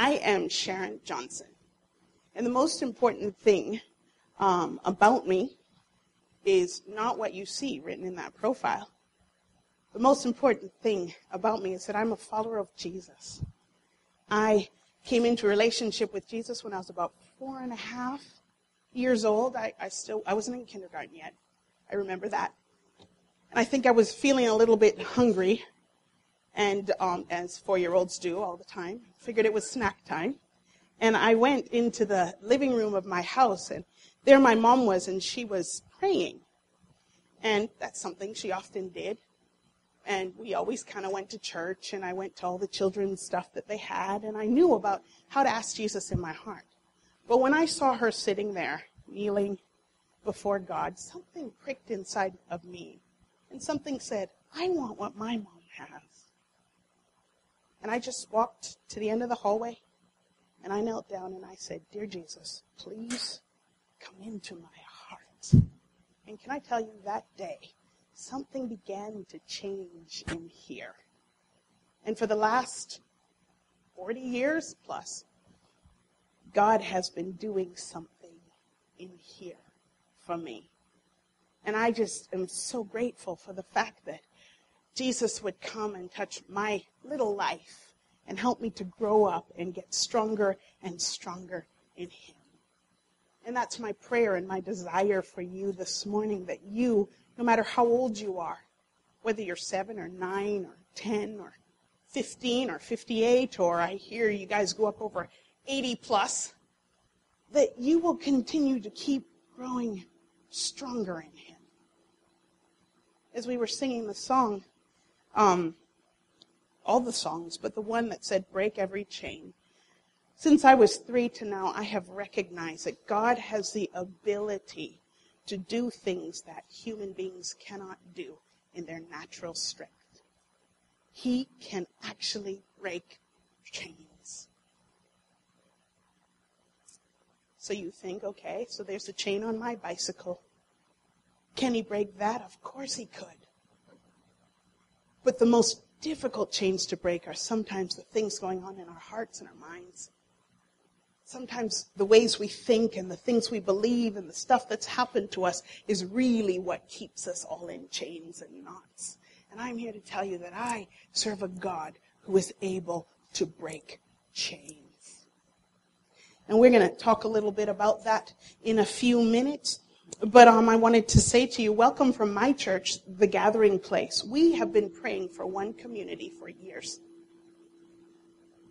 I am Sharon Johnson. And the most important thing um, about me is not what you see written in that profile. The most important thing about me is that I'm a follower of Jesus. I came into relationship with Jesus when I was about four and a half years old. I, I still I wasn't in kindergarten yet. I remember that. And I think I was feeling a little bit hungry, and um, as four-year-olds do all the time, figured it was snack time. And I went into the living room of my house, and there my mom was, and she was praying. And that's something she often did. And we always kind of went to church, and I went to all the children's stuff that they had, and I knew about how to ask Jesus in my heart. But when I saw her sitting there, kneeling before God, something pricked inside of me. And something said, I want what my mom has. And I just walked to the end of the hallway and I knelt down and I said, Dear Jesus, please come into my heart. And can I tell you that day, something began to change in here. And for the last 40 years plus, God has been doing something in here for me. And I just am so grateful for the fact that Jesus would come and touch my little life and help me to grow up and get stronger and stronger in Him. And that's my prayer and my desire for you this morning that you, no matter how old you are, whether you're seven or nine or 10 or 15 or 58, or I hear you guys go up over 80 plus, that you will continue to keep growing stronger in Him. As we were singing the song, um, all the songs, but the one that said, Break every chain. Since I was three to now, I have recognized that God has the ability to do things that human beings cannot do in their natural strength. He can actually break chains. So you think, okay, so there's a chain on my bicycle. Can he break that? Of course he could. But the most difficult chains to break are sometimes the things going on in our hearts and our minds. Sometimes the ways we think and the things we believe and the stuff that's happened to us is really what keeps us all in chains and knots. And I'm here to tell you that I serve a God who is able to break chains. And we're going to talk a little bit about that in a few minutes. But um, I wanted to say to you, welcome from my church, the gathering place. We have been praying for one community for years.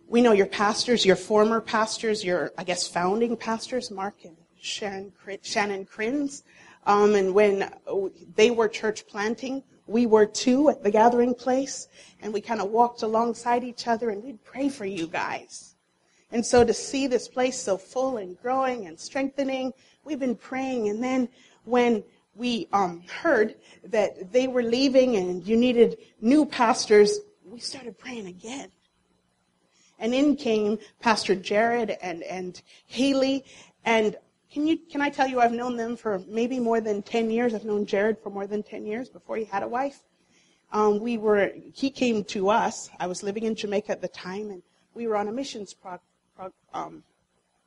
We know your pastors, your former pastors, your, I guess, founding pastors, Mark and Shannon, Shannon Crins. Um, and when they were church planting, we were too at the gathering place. And we kind of walked alongside each other and we'd pray for you guys. And so to see this place so full and growing and strengthening, we've been praying. And then when we um, heard that they were leaving and you needed new pastors, we started praying again. And in came Pastor Jared and, and Haley. And can you, can I tell you, I've known them for maybe more than 10 years. I've known Jared for more than 10 years before he had a wife. Um, we were, he came to us. I was living in Jamaica at the time and we were on a missions pro, pro, um,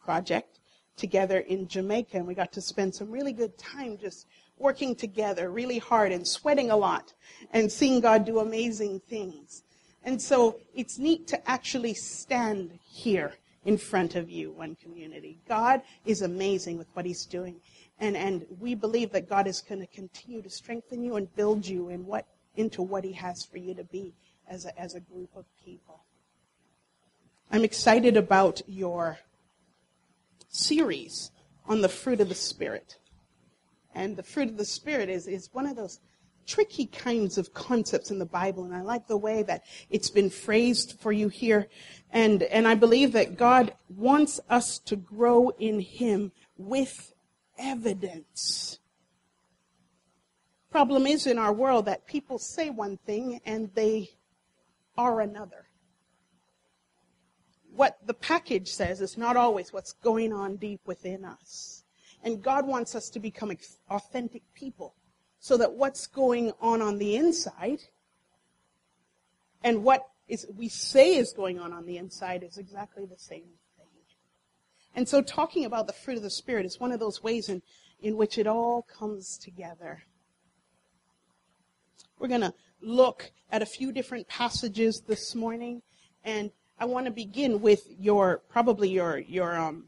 project together in Jamaica, and we got to spend some really good time just working together really hard and sweating a lot and seeing God do amazing things. And so it's neat to actually stand here in front of you, one community. God is amazing with what He's doing. And, and we believe that God is going to continue to strengthen you and build you in what, into what He has for you to be as a, as a group of people. I'm excited about your series on the fruit of the Spirit. And the fruit of the Spirit is, is one of those tricky kinds of concepts in the Bible. And I like the way that it's been phrased for you here. And, and I believe that God wants us to grow in Him with evidence. Problem is in our world that people say one thing and they are another what the package says is not always what's going on deep within us. And God wants us to become authentic people so that what's going on on the inside and what is we say is going on on the inside is exactly the same thing. And so talking about the fruit of the Spirit is one of those ways in, in which it all comes together. We're going to look at a few different passages this morning, and I want to begin with your, probably your, your, um,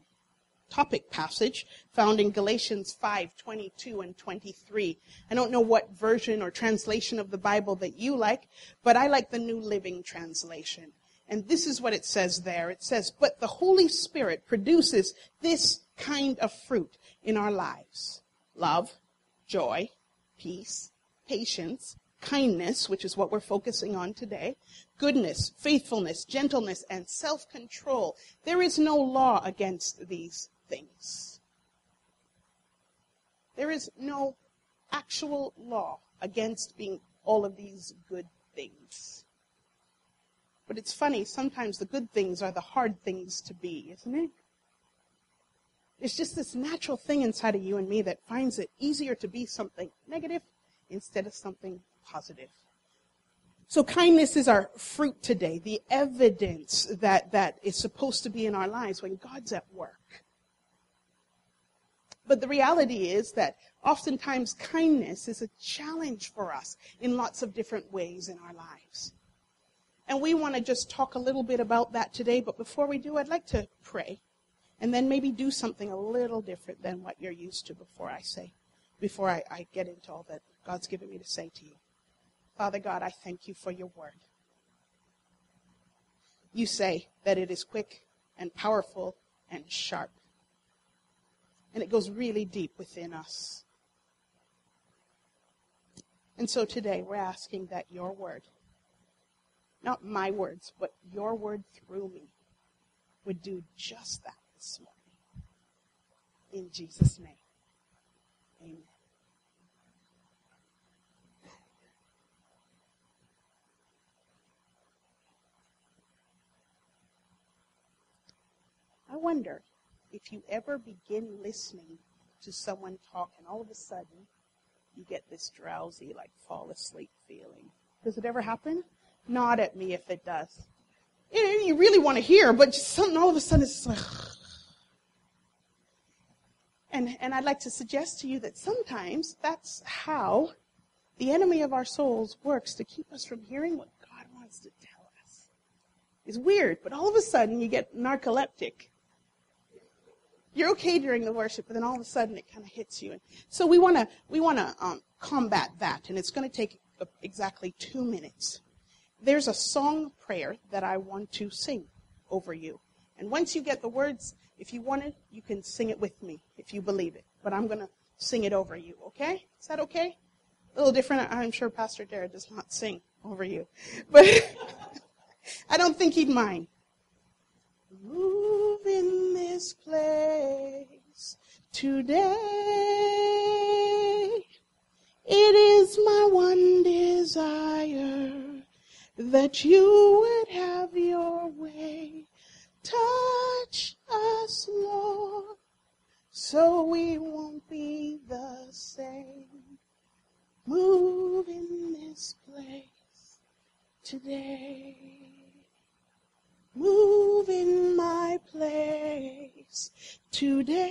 topic passage found in Galatians 5, 22 and 23. I don't know what version or translation of the Bible that you like, but I like the New Living Translation. And this is what it says there. It says, but the Holy Spirit produces this kind of fruit in our lives. Love, joy, peace, patience, kindness, which is what we're focusing on today, goodness, faithfulness, gentleness, and self-control. There is no law against these things. There is no actual law against being all of these good things. But it's funny, sometimes the good things are the hard things to be, isn't it? It's just this natural thing inside of you and me that finds it easier to be something negative instead of something positive. So kindness is our fruit today, the evidence that, that is supposed to be in our lives when God's at work. But the reality is that oftentimes kindness is a challenge for us in lots of different ways in our lives. And we want to just talk a little bit about that today, but before we do, I'd like to pray and then maybe do something a little different than what you're used to before I say, before I, I get into all that God's given me to say to you. Father God, I thank you for your word. You say that it is quick and powerful and sharp and it goes really deep within us. And so today we're asking that your word, not my words, but your word through me, would do just that this morning. In Jesus' name, amen. I wonder if you ever begin listening to someone talk and all of a sudden you get this drowsy, like fall asleep feeling. Does it ever happen? Nod at me if it does. You really want to hear, but just something all of a sudden it's like. And, and I'd like to suggest to you that sometimes that's how the enemy of our souls works to keep us from hearing what God wants to tell us. It's weird, but all of a sudden you get narcoleptic you're okay during the worship, but then all of a sudden it kind of hits you. And so we want to we want to um, combat that, and it's going to take exactly two minutes. There's a song prayer that I want to sing over you, and once you get the words, if you want it, you can sing it with me if you believe it. But I'm going to sing it over you. Okay? Is that okay? A little different. I'm sure Pastor Jared does not sing over you, but I don't think he'd mind. Move in this place today. It is my one desire that you would have your way. Touch us, Lord, so we won't be the same. Move in this place today. Move in my place today.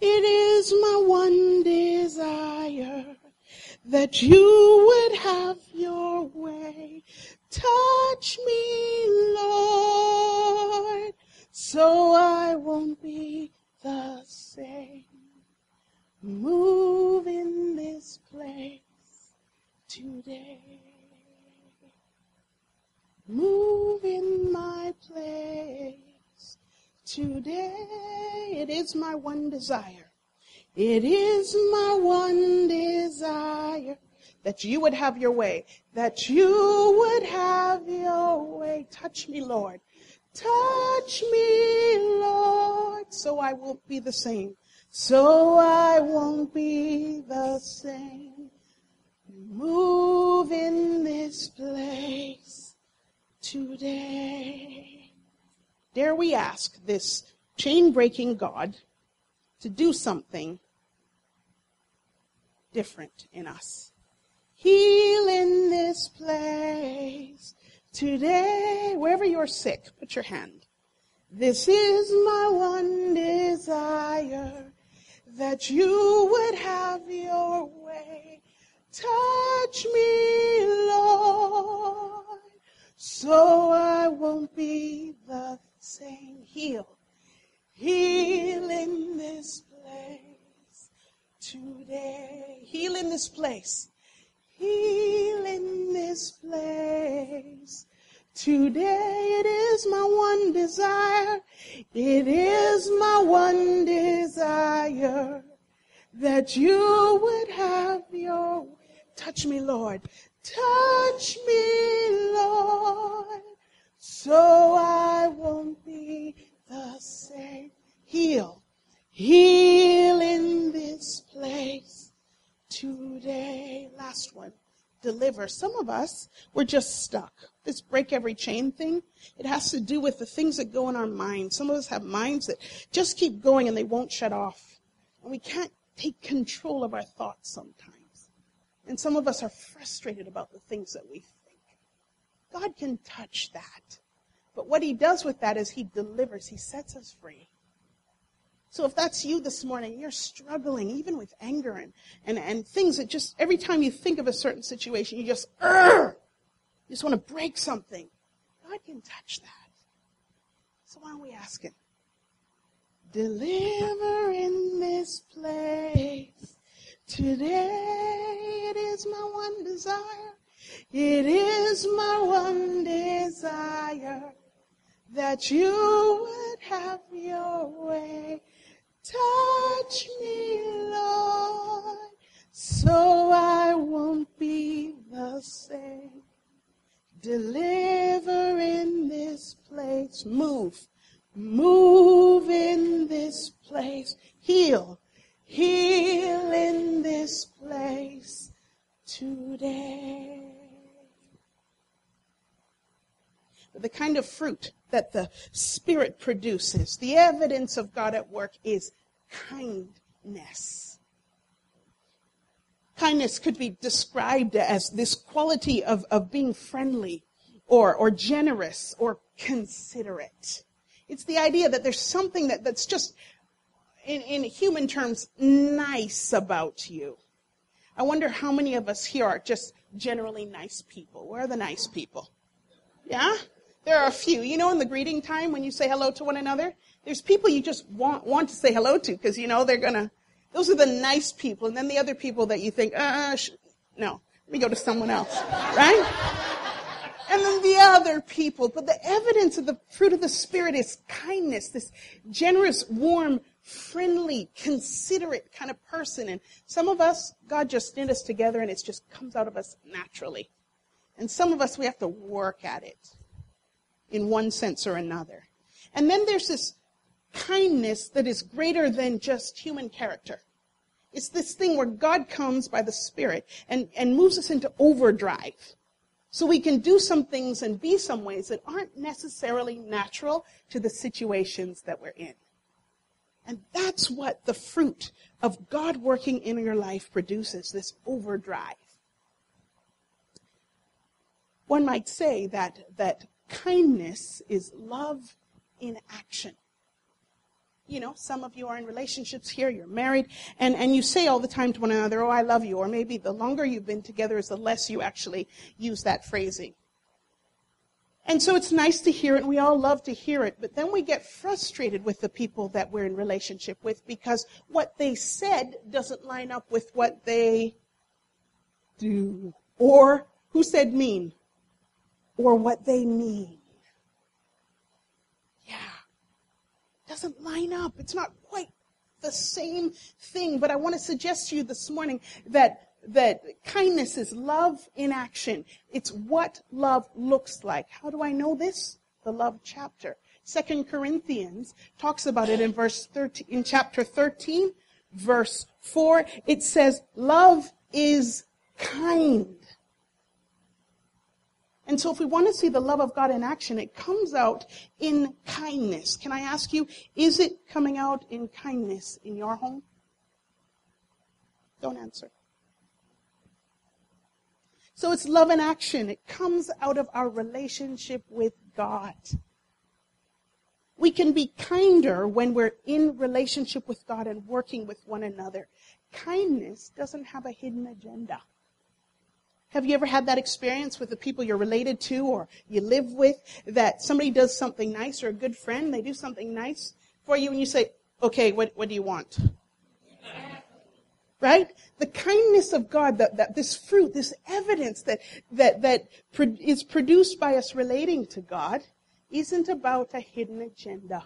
It is my one desire that you would have your way. Touch me, Lord, so I won't be the same. Move in this place today. Move in my place today. It is my one desire. It is my one desire that you would have your way, that you would have your way. Touch me, Lord. Touch me, Lord, so I won't be the same. So I won't be the same. Move in this place today. Dare we ask this chain breaking God to do something different in us? Heal in this place today. Wherever you're sick, put your hand. This is my one desire that you would have your way. Touch me, Lord, so I won't be the same. Heal. Heal in this place today. Heal in this place. Heal in this place. Today it is my one desire. It is my one desire that you would have your touch me, Lord. Touch me, Lord, so I won't be the same. Heal. Heal in this place today. Last one. Deliver. Some of us, we're just stuck. This break every chain thing, it has to do with the things that go in our minds. Some of us have minds that just keep going and they won't shut off. And we can't take control of our thoughts sometimes. And some of us are frustrated about the things that we think. God can touch that. But what he does with that is he delivers, he sets us free. So if that's you this morning, you're struggling even with anger and, and, and things that just, every time you think of a certain situation, you just, you just want to break something. God can touch that. So why don't we ask him? Deliver in this place. Today it is my one desire. It is my one desire that you would have your way. Touch me, Lord, so I won't be the same. Deliver in this place. Move. Move in this place. Heal. Heal in this place today. the kind of fruit that the Spirit produces, the evidence of God at work is kindness. Kindness could be described as this quality of, of being friendly or, or generous or considerate. It's the idea that there's something that, that's just, in, in human terms, nice about you. I wonder how many of us here are just generally nice people. Where are the nice people? Yeah? There are a few. You know, in the greeting time when you say hello to one another, there's people you just want, want to say hello to because you know they're gonna, those are the nice people. And then the other people that you think, uh, sh- no, let me go to someone else. Right? And then the other people. But the evidence of the fruit of the Spirit is kindness, this generous, warm, friendly, considerate kind of person. And some of us, God just knit us together and it just comes out of us naturally. And some of us, we have to work at it in one sense or another. And then there's this kindness that is greater than just human character. It's this thing where God comes by the Spirit and, and moves us into overdrive. So we can do some things and be some ways that aren't necessarily natural to the situations that we're in. And that's what the fruit of God working in your life produces, this overdrive. One might say that, that kindness is love in action. You know, some of you are in relationships here, you're married, and, and you say all the time to one another, oh, I love you, or maybe the longer you've been together is the less you actually use that phrasing. And so it's nice to hear it, we all love to hear it, but then we get frustrated with the people that we're in relationship with because what they said doesn't line up with what they do. Or who said mean? or what they mean. Yeah. Doesn't line up. It's not quite the same thing, but I want to suggest to you this morning that that kindness is love in action. It's what love looks like. How do I know this? The love chapter. Second Corinthians talks about it in verse 13, in chapter 13, verse 4. It says, love is kind. And so if we want to see the love of God in action, it comes out in kindness. Can I ask you, is it coming out in kindness in your home? Don't answer. So it's love in action. It comes out of our relationship with God. We can be kinder when we're in relationship with God and working with one another. Kindness doesn't have a hidden agenda. Have you ever had that experience with the people you're related to or you live with that somebody does something nice or a good friend, they do something nice for you and you say, okay, what, what do you want? Right? The kindness of God, that, that this fruit, this evidence that, that, that pro- is produced by us relating to God isn't about a hidden agenda.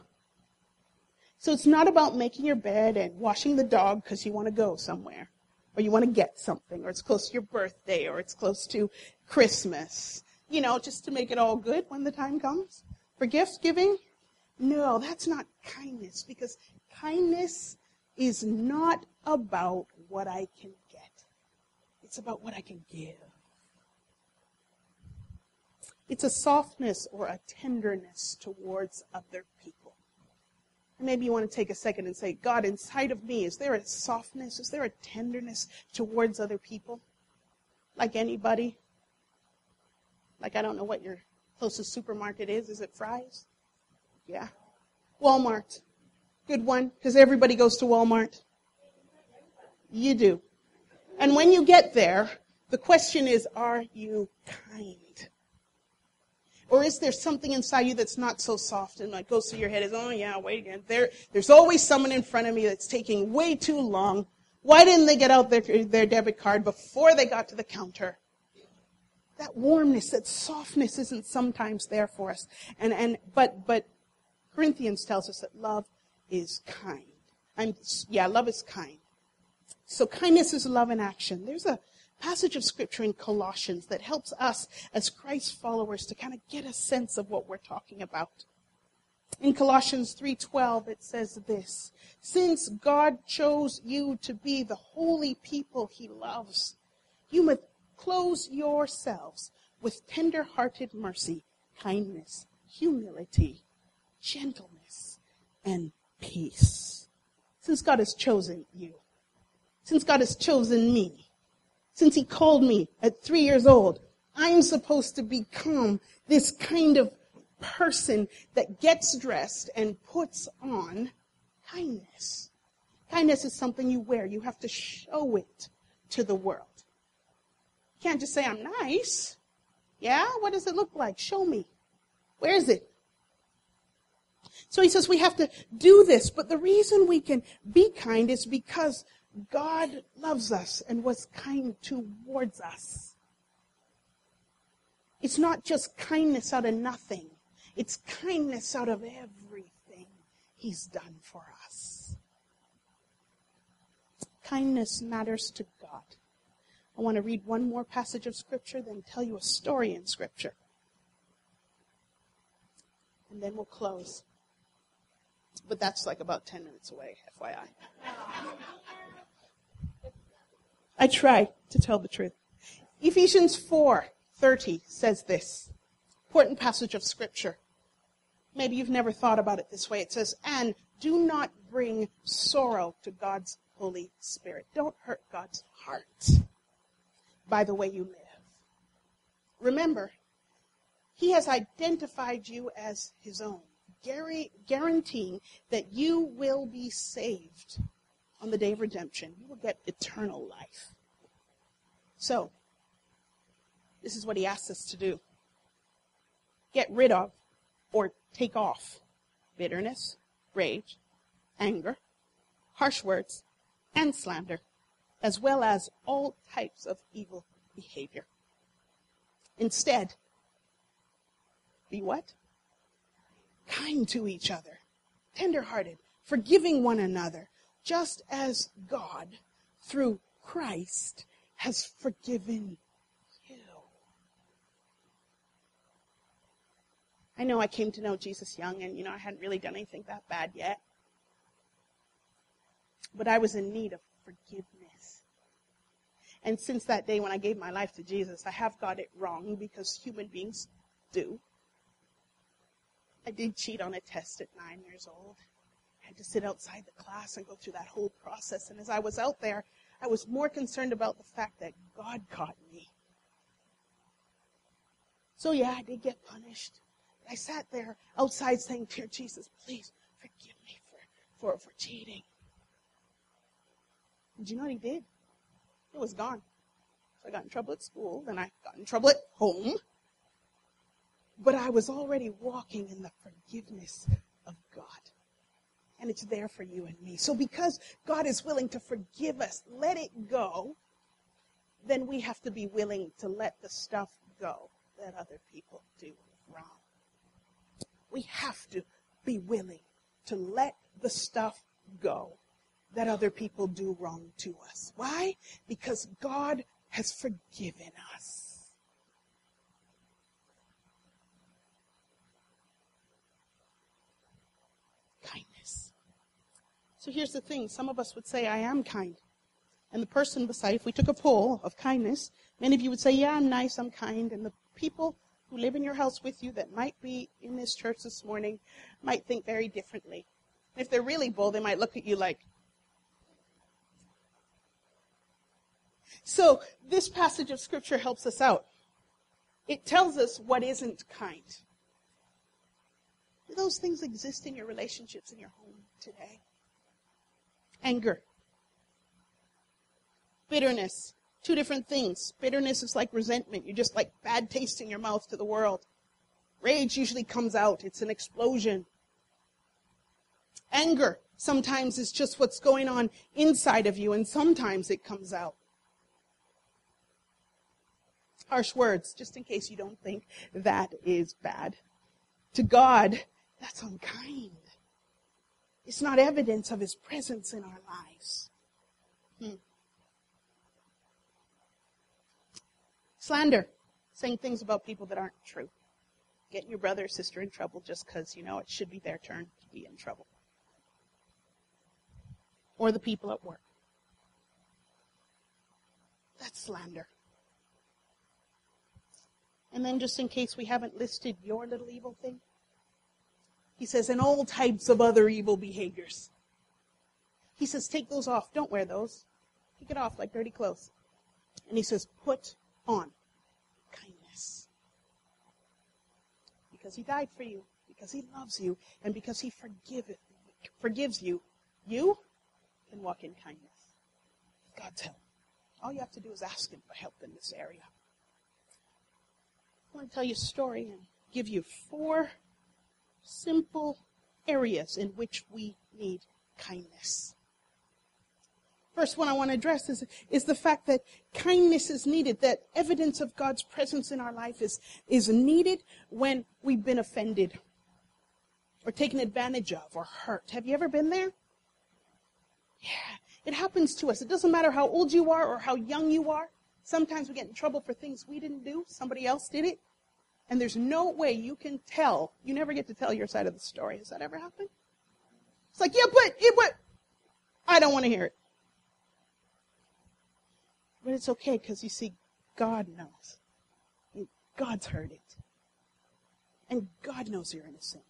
So it's not about making your bed and washing the dog because you want to go somewhere or you want to get something, or it's close to your birthday, or it's close to Christmas, you know, just to make it all good when the time comes for gift giving. No, that's not kindness because kindness is not about what I can get. It's about what I can give. It's a softness or a tenderness towards other people. And maybe you want to take a second and say, God, inside of me, is there a softness? Is there a tenderness towards other people? Like anybody? Like, I don't know what your closest supermarket is. Is it Fry's? Yeah. Walmart. Good one, because everybody goes to Walmart. You do. And when you get there, the question is, are you kind? Or is there something inside you that's not so soft and like goes through your head is, oh yeah, wait again. There, there's always someone in front of me that's taking way too long. Why didn't they get out their, their debit card before they got to the counter? That warmness, that softness isn't sometimes there for us. And, and, but, but Corinthians tells us that love is kind. I'm, yeah, love is kind. So kindness is love in action. There's a, passage of scripture in Colossians that helps us as Christ followers to kind of get a sense of what we're talking about. In Colossians 3:12 it says this, since God chose you to be the holy people he loves, you must clothe yourselves with tender-hearted mercy, kindness, humility, gentleness, and peace. Since God has chosen you, since God has chosen me, since he called me at three years old, I'm supposed to become this kind of person that gets dressed and puts on kindness. Kindness is something you wear. You have to show it to the world. You can't just say, I'm nice. Yeah? What does it look like? Show me. Where is it? So he says we have to do this, but the reason we can be kind is because God loves us and was kind towards us. It's not just kindness out of nothing. It's kindness out of everything he's done for us. Kindness matters to God. I want to read one more passage of scripture, then tell you a story in scripture. And then we'll close. But that's like about 10 minutes away, FYI. I try to tell the truth. Ephesians 4:30 says this. Important passage of scripture. Maybe you've never thought about it this way. It says, "And do not bring sorrow to God's Holy Spirit. Don't hurt God's heart by the way you live. Remember, he has identified you as his own, guaranteeing that you will be saved on the day of redemption. You will get eternal life. So, this is what he asks us to do get rid of or take off bitterness, rage, anger, harsh words, and slander, as well as all types of evil behavior. Instead, be what? Kind to each other, tenderhearted, forgiving one another, just as God, through Christ, has forgiven you. I know I came to know Jesus young and, you know, I hadn't really done anything that bad yet. But I was in need of forgiveness. And since that day when I gave my life to Jesus, I have got it wrong because human beings do. I did cheat on a test at nine years old had to sit outside the class and go through that whole process. And as I was out there, I was more concerned about the fact that God caught me So yeah, I did get punished. I sat there outside saying, Dear Jesus, please forgive me for, for, for cheating. Did you know what he did? It was gone. So I got in trouble at school, then I got in trouble at home. But I was already walking in the forgiveness of God. And it's there for you and me. So because God is willing to forgive us, let it go, then we have to be willing to let the stuff go that other people do wrong. We have to be willing to let the stuff go that other people do wrong to us. Why? Because God has forgiven us. Kindness. So here's the thing some of us would say, I am kind. And the person beside, if we took a poll of kindness, many of you would say, Yeah, I'm nice, I'm kind. And the people who live in your house with you that might be in this church this morning might think very differently. if they're really bold, they might look at you like, So this passage of scripture helps us out. It tells us what isn't kind. Do those things exist in your relationships in your home today? Anger. Bitterness. Two different things. Bitterness is like resentment. You're just like bad taste in your mouth to the world. Rage usually comes out. It's an explosion. Anger sometimes is just what's going on inside of you, and sometimes it comes out harsh words, just in case you don't think that is bad. To God, that's unkind. It's not evidence of His presence in our lives. Hmm. Slander, saying things about people that aren't true. Getting your brother or sister in trouble just because, you know, it should be their turn to be in trouble. Or the people at work. That's slander. And then, just in case we haven't listed your little evil thing, he says, and all types of other evil behaviors. He says, take those off. Don't wear those. Take it off like dirty clothes. And he says, put on kindness. Because he died for you, because he loves you, and because he forgives you, you can walk in kindness. God's help. All you have to do is ask him for help in this area. I want to tell you a story and give you four simple areas in which we need kindness. First one I want to address is, is the fact that kindness is needed, that evidence of God's presence in our life is, is needed when we've been offended or taken advantage of or hurt. Have you ever been there? Yeah, it happens to us. It doesn't matter how old you are or how young you are. Sometimes we get in trouble for things we didn't do, somebody else did it. And there's no way you can tell. You never get to tell your side of the story. Has that ever happened? It's like, yeah, but, yeah, but, I don't want to hear it. But it's okay because you see, God knows. God's heard it. And God knows you're innocent.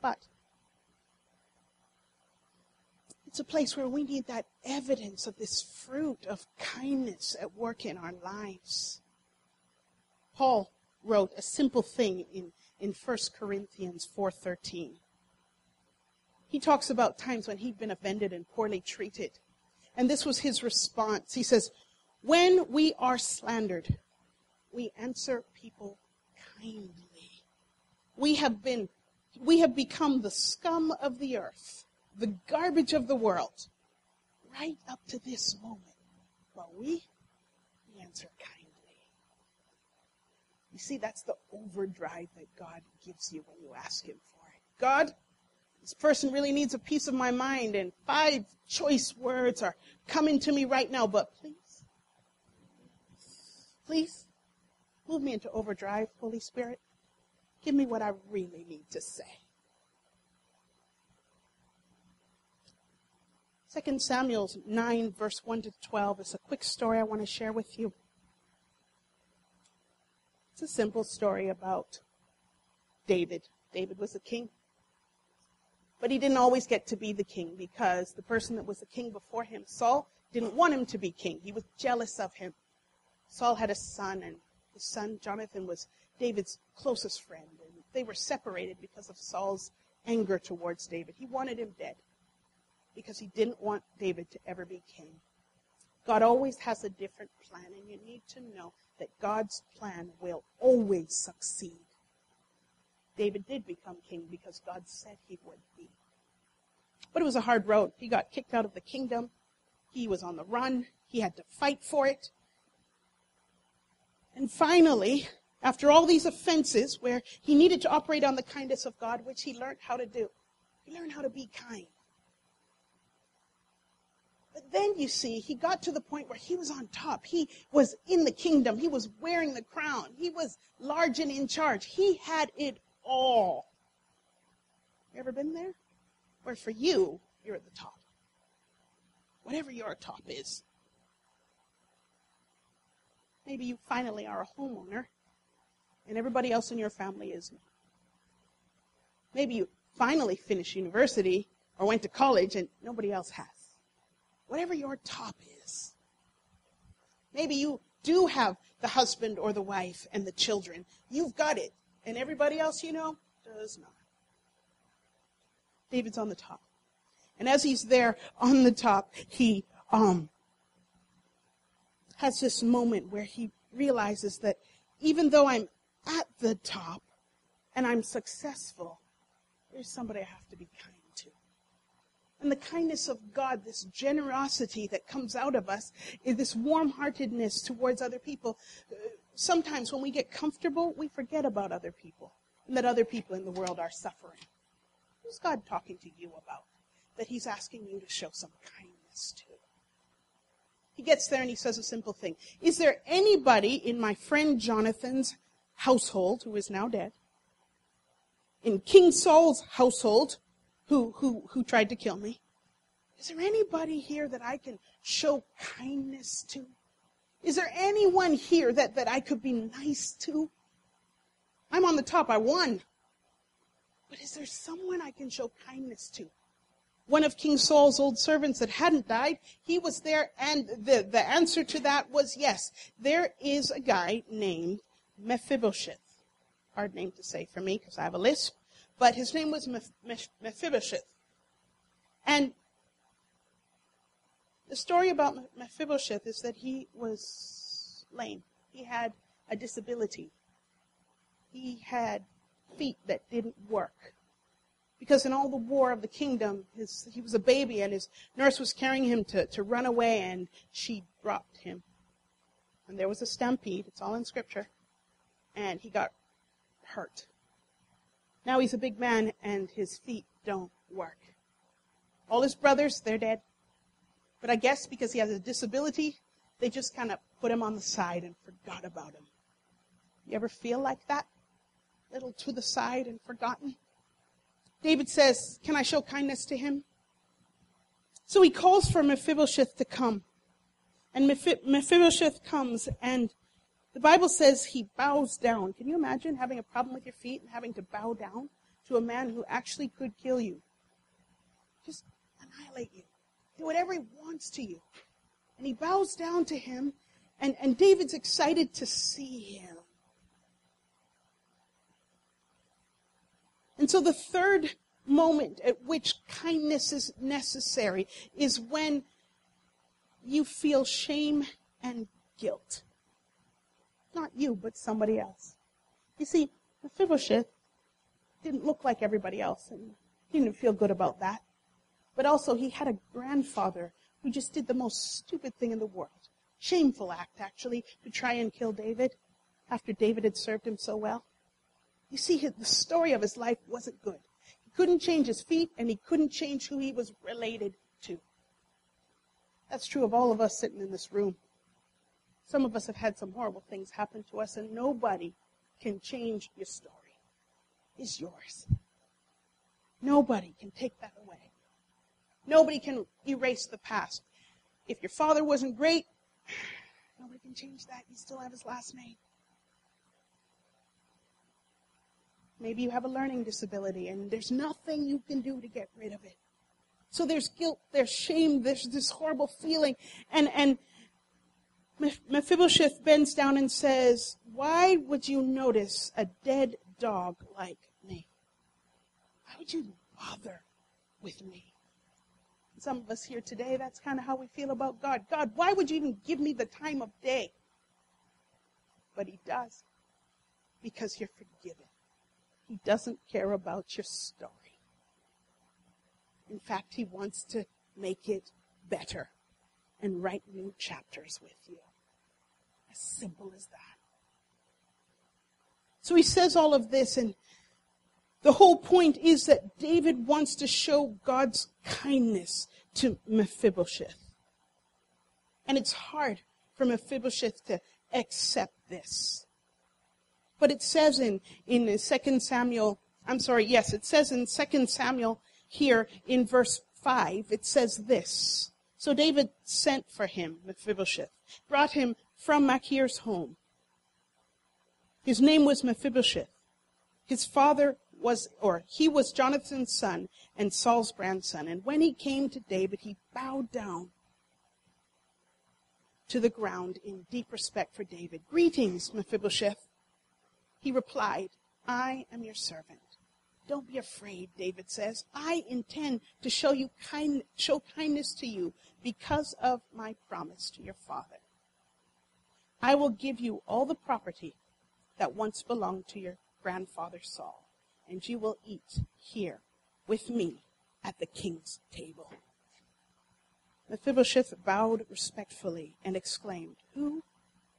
But it's a place where we need that evidence of this fruit of kindness at work in our lives. Paul wrote a simple thing in, in 1 Corinthians 4.13. He talks about times when he'd been offended and poorly treated. And this was his response. He says, when we are slandered, we answer people kindly. We have been, we have become the scum of the earth the garbage of the world right up to this moment. But we, we answer kindly. You see, that's the overdrive that God gives you when you ask Him for it. God, this person really needs a piece of my mind, and five choice words are coming to me right now, but please, please, move me into overdrive, Holy Spirit. Give me what I really need to say. 2 Samuel 9, verse 1 to 12 is a quick story I want to share with you. It's a simple story about David. David was a king. But he didn't always get to be the king because the person that was the king before him, Saul, didn't want him to be king. He was jealous of him. Saul had a son, and his son Jonathan was David's closest friend. And they were separated because of Saul's anger towards David. He wanted him dead because he didn't want David to ever be king. God always has a different plan, and you need to know that God's plan will always succeed. David did become king because God said he would be. But it was a hard road. He got kicked out of the kingdom. He was on the run. He had to fight for it. And finally, after all these offenses where he needed to operate on the kindness of God, which he learned how to do, he learned how to be kind. But then you see, he got to the point where he was on top. He was in the kingdom. He was wearing the crown. He was large and in charge. He had it all. You ever been there? Where for you, you're at the top. Whatever your top is. Maybe you finally are a homeowner and everybody else in your family is not. Maybe you finally finished university or went to college and nobody else has. Whatever your top is. Maybe you do have the husband or the wife and the children. You've got it. And everybody else you know does not. David's on the top. And as he's there on the top, he um, has this moment where he realizes that even though I'm at the top and I'm successful, there's somebody I have to be kind. And the kindness of God, this generosity that comes out of us, is this warm heartedness towards other people. Sometimes when we get comfortable, we forget about other people and that other people in the world are suffering. Who's God talking to you about? That He's asking you to show some kindness to. He gets there and he says a simple thing. Is there anybody in my friend Jonathan's household who is now dead? In King Saul's household who, who, who tried to kill me? Is there anybody here that I can show kindness to? Is there anyone here that, that I could be nice to? I'm on the top. I won. But is there someone I can show kindness to? one of King Saul's old servants that hadn't died, he was there, and the, the answer to that was yes. There is a guy named Mephibosheth. Hard name to say for me because I have a lisp, but his name was Mephibosheth. And the story about Mephibosheth is that he was lame. He had a disability. He had feet that didn't work because in all the war of the kingdom, his, he was a baby and his nurse was carrying him to, to run away and she dropped him. And there was a stampede. It's all in scripture. And he got hurt. Now he's a big man and his feet don't work. All his brothers, they're dead. But I guess because he has a disability, they just kind of put him on the side and forgot about him. You ever feel like that? Little to the side and forgotten? David says, Can I show kindness to him? So he calls for Mephibosheth to come. And Mephibosheth comes, and the Bible says he bows down. Can you imagine having a problem with your feet and having to bow down to a man who actually could kill you? Just annihilate you. Do whatever he wants to you. And he bows down to him, and, and David's excited to see him. And so the third moment at which kindness is necessary is when you feel shame and guilt. Not you, but somebody else. You see, Mephibosheth didn't look like everybody else, and he didn't feel good about that. But also, he had a grandfather who just did the most stupid thing in the world. Shameful act, actually, to try and kill David after David had served him so well. You see, the story of his life wasn't good. He couldn't change his feet, and he couldn't change who he was related to. That's true of all of us sitting in this room. Some of us have had some horrible things happen to us, and nobody can change your story. It's yours. Nobody can take that away. Nobody can erase the past. If your father wasn't great, nobody can change that. You still have his last name. Maybe you have a learning disability and there's nothing you can do to get rid of it. So there's guilt, there's shame, there's this horrible feeling. And, and Mephibosheth bends down and says, Why would you notice a dead dog like me? Why would you bother with me? Some of us here today, that's kind of how we feel about God. God, why would you even give me the time of day? But He does, because you're forgiven. He doesn't care about your story. In fact, He wants to make it better and write new chapters with you. As simple as that. So he says all of this, and the whole point is that David wants to show God's kindness to Mephibosheth. And it's hard for Mephibosheth to accept this. But it says in, in 2 Samuel, I'm sorry, yes, it says in 2 Samuel here in verse 5, it says this. So David sent for him, Mephibosheth, brought him from Machir's home. His name was Mephibosheth. His father was, or he was Jonathan's son and Saul's grandson. And when he came to David, he bowed down to the ground in deep respect for David. Greetings, Mephibosheth. He replied, I am your servant. Don't be afraid, David says. I intend to show you kind, show kindness to you because of my promise to your father. I will give you all the property that once belonged to your grandfather Saul, and you will eat here with me at the king's table. Mephibosheth bowed respectfully and exclaimed, Who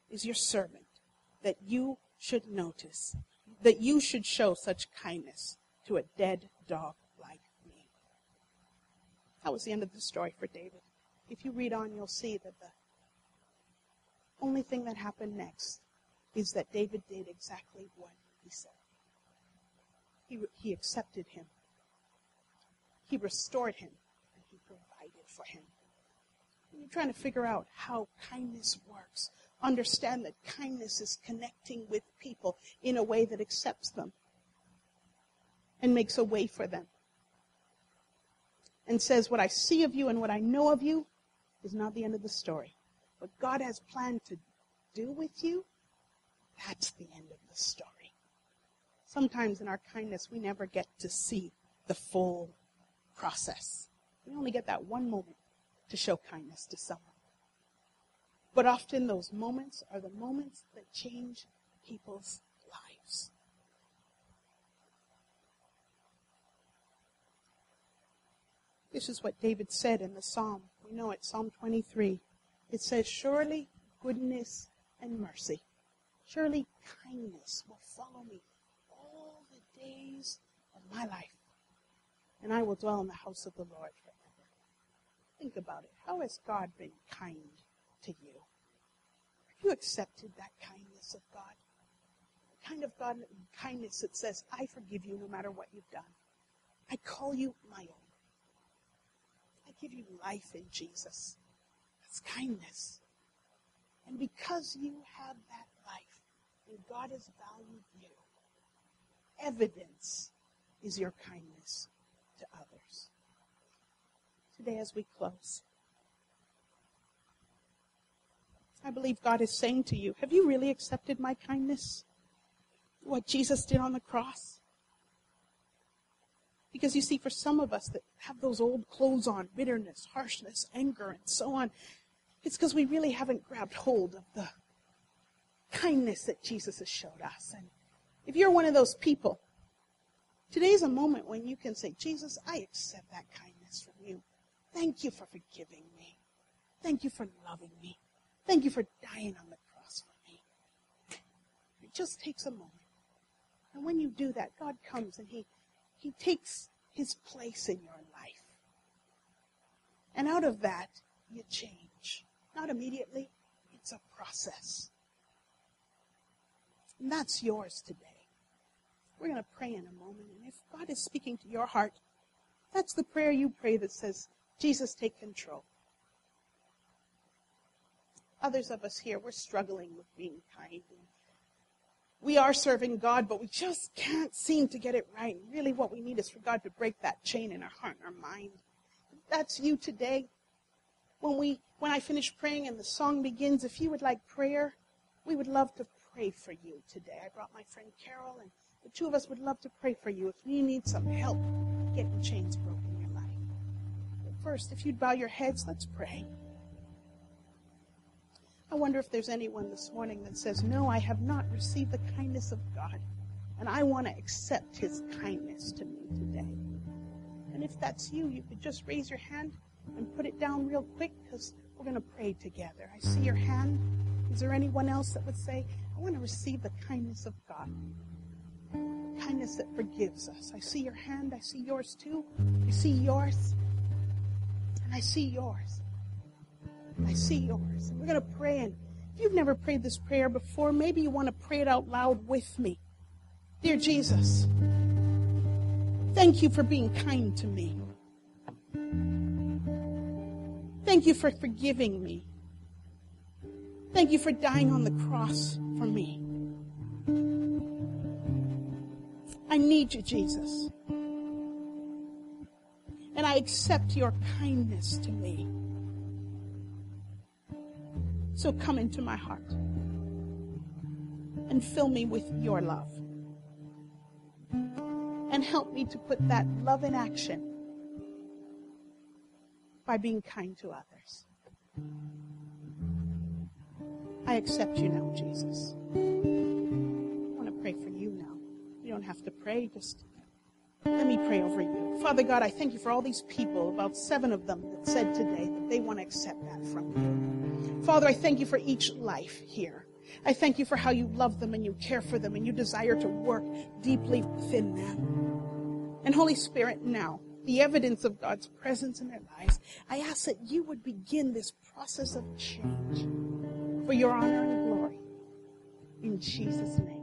is your servant that you should notice, that you should show such kindness to a dead dog like me? That was the end of the story for David. If you read on, you'll see that the only thing that happened next is that David did exactly what he said. He, he accepted him. He restored him. And he provided for him. When you're trying to figure out how kindness works, understand that kindness is connecting with people in a way that accepts them and makes a way for them. And says, What I see of you and what I know of you is not the end of the story what God has planned to do with you, that's the end of the story. Sometimes in our kindness, we never get to see the full process. We only get that one moment to show kindness to someone. But often those moments are the moments that change people's lives. This is what David said in the psalm. We know it, Psalm 23. It says, Surely goodness and mercy, surely kindness will follow me all the days of my life, and I will dwell in the house of the Lord forever. Think about it. How has God been kind to you? Have you accepted that kindness of God? The kind of God kindness that says, I forgive you no matter what you've done. I call you my own. I give you life in Jesus. Kindness. And because you have that life, and God has valued you, evidence is your kindness to others. Today, as we close, I believe God is saying to you, Have you really accepted my kindness? What Jesus did on the cross? Because you see, for some of us that have those old clothes on, bitterness, harshness, anger, and so on, it's because we really haven't grabbed hold of the kindness that Jesus has showed us. And if you're one of those people, today's a moment when you can say, Jesus, I accept that kindness from you. Thank you for forgiving me. Thank you for loving me. Thank you for dying on the cross for me. It just takes a moment. And when you do that, God comes and He, he takes His place in your life. And out of that, you change. Not immediately. It's a process. And that's yours today. We're going to pray in a moment. And if God is speaking to your heart, that's the prayer you pray that says, Jesus, take control. Others of us here, we're struggling with being kind. We are serving God, but we just can't seem to get it right. And Really, what we need is for God to break that chain in our heart and our mind. If that's you today, when we when I finish praying and the song begins, if you would like prayer, we would love to pray for you today. I brought my friend Carol, and the two of us would love to pray for you if you need some help getting chains broken in your life. But first, if you'd bow your heads, let's pray. I wonder if there's anyone this morning that says, No, I have not received the kindness of God, and I want to accept His kindness to me today. And if that's you, you could just raise your hand and put it down real quick because we're going to pray together. I see your hand. Is there anyone else that would say, I want to receive the kindness of God? Kindness that forgives us. I see your hand. I see yours too. I see yours. And I see yours. I see yours. And we're going to pray. And if you've never prayed this prayer before, maybe you want to pray it out loud with me. Dear Jesus, thank you for being kind to me. Thank you for forgiving me. Thank you for dying on the cross for me. I need you, Jesus. And I accept your kindness to me. So come into my heart and fill me with your love. And help me to put that love in action by being kind to others. I accept you now, Jesus. I want to pray for you now. You don't have to pray, just let me pray over you. Father God, I thank you for all these people, about seven of them, that said today that they want to accept that from you. Father, I thank you for each life here. I thank you for how you love them and you care for them and you desire to work deeply within them. And Holy Spirit, now, the evidence of God's presence in their lives, I ask that you would begin this process of change for your honor and glory. In Jesus' name.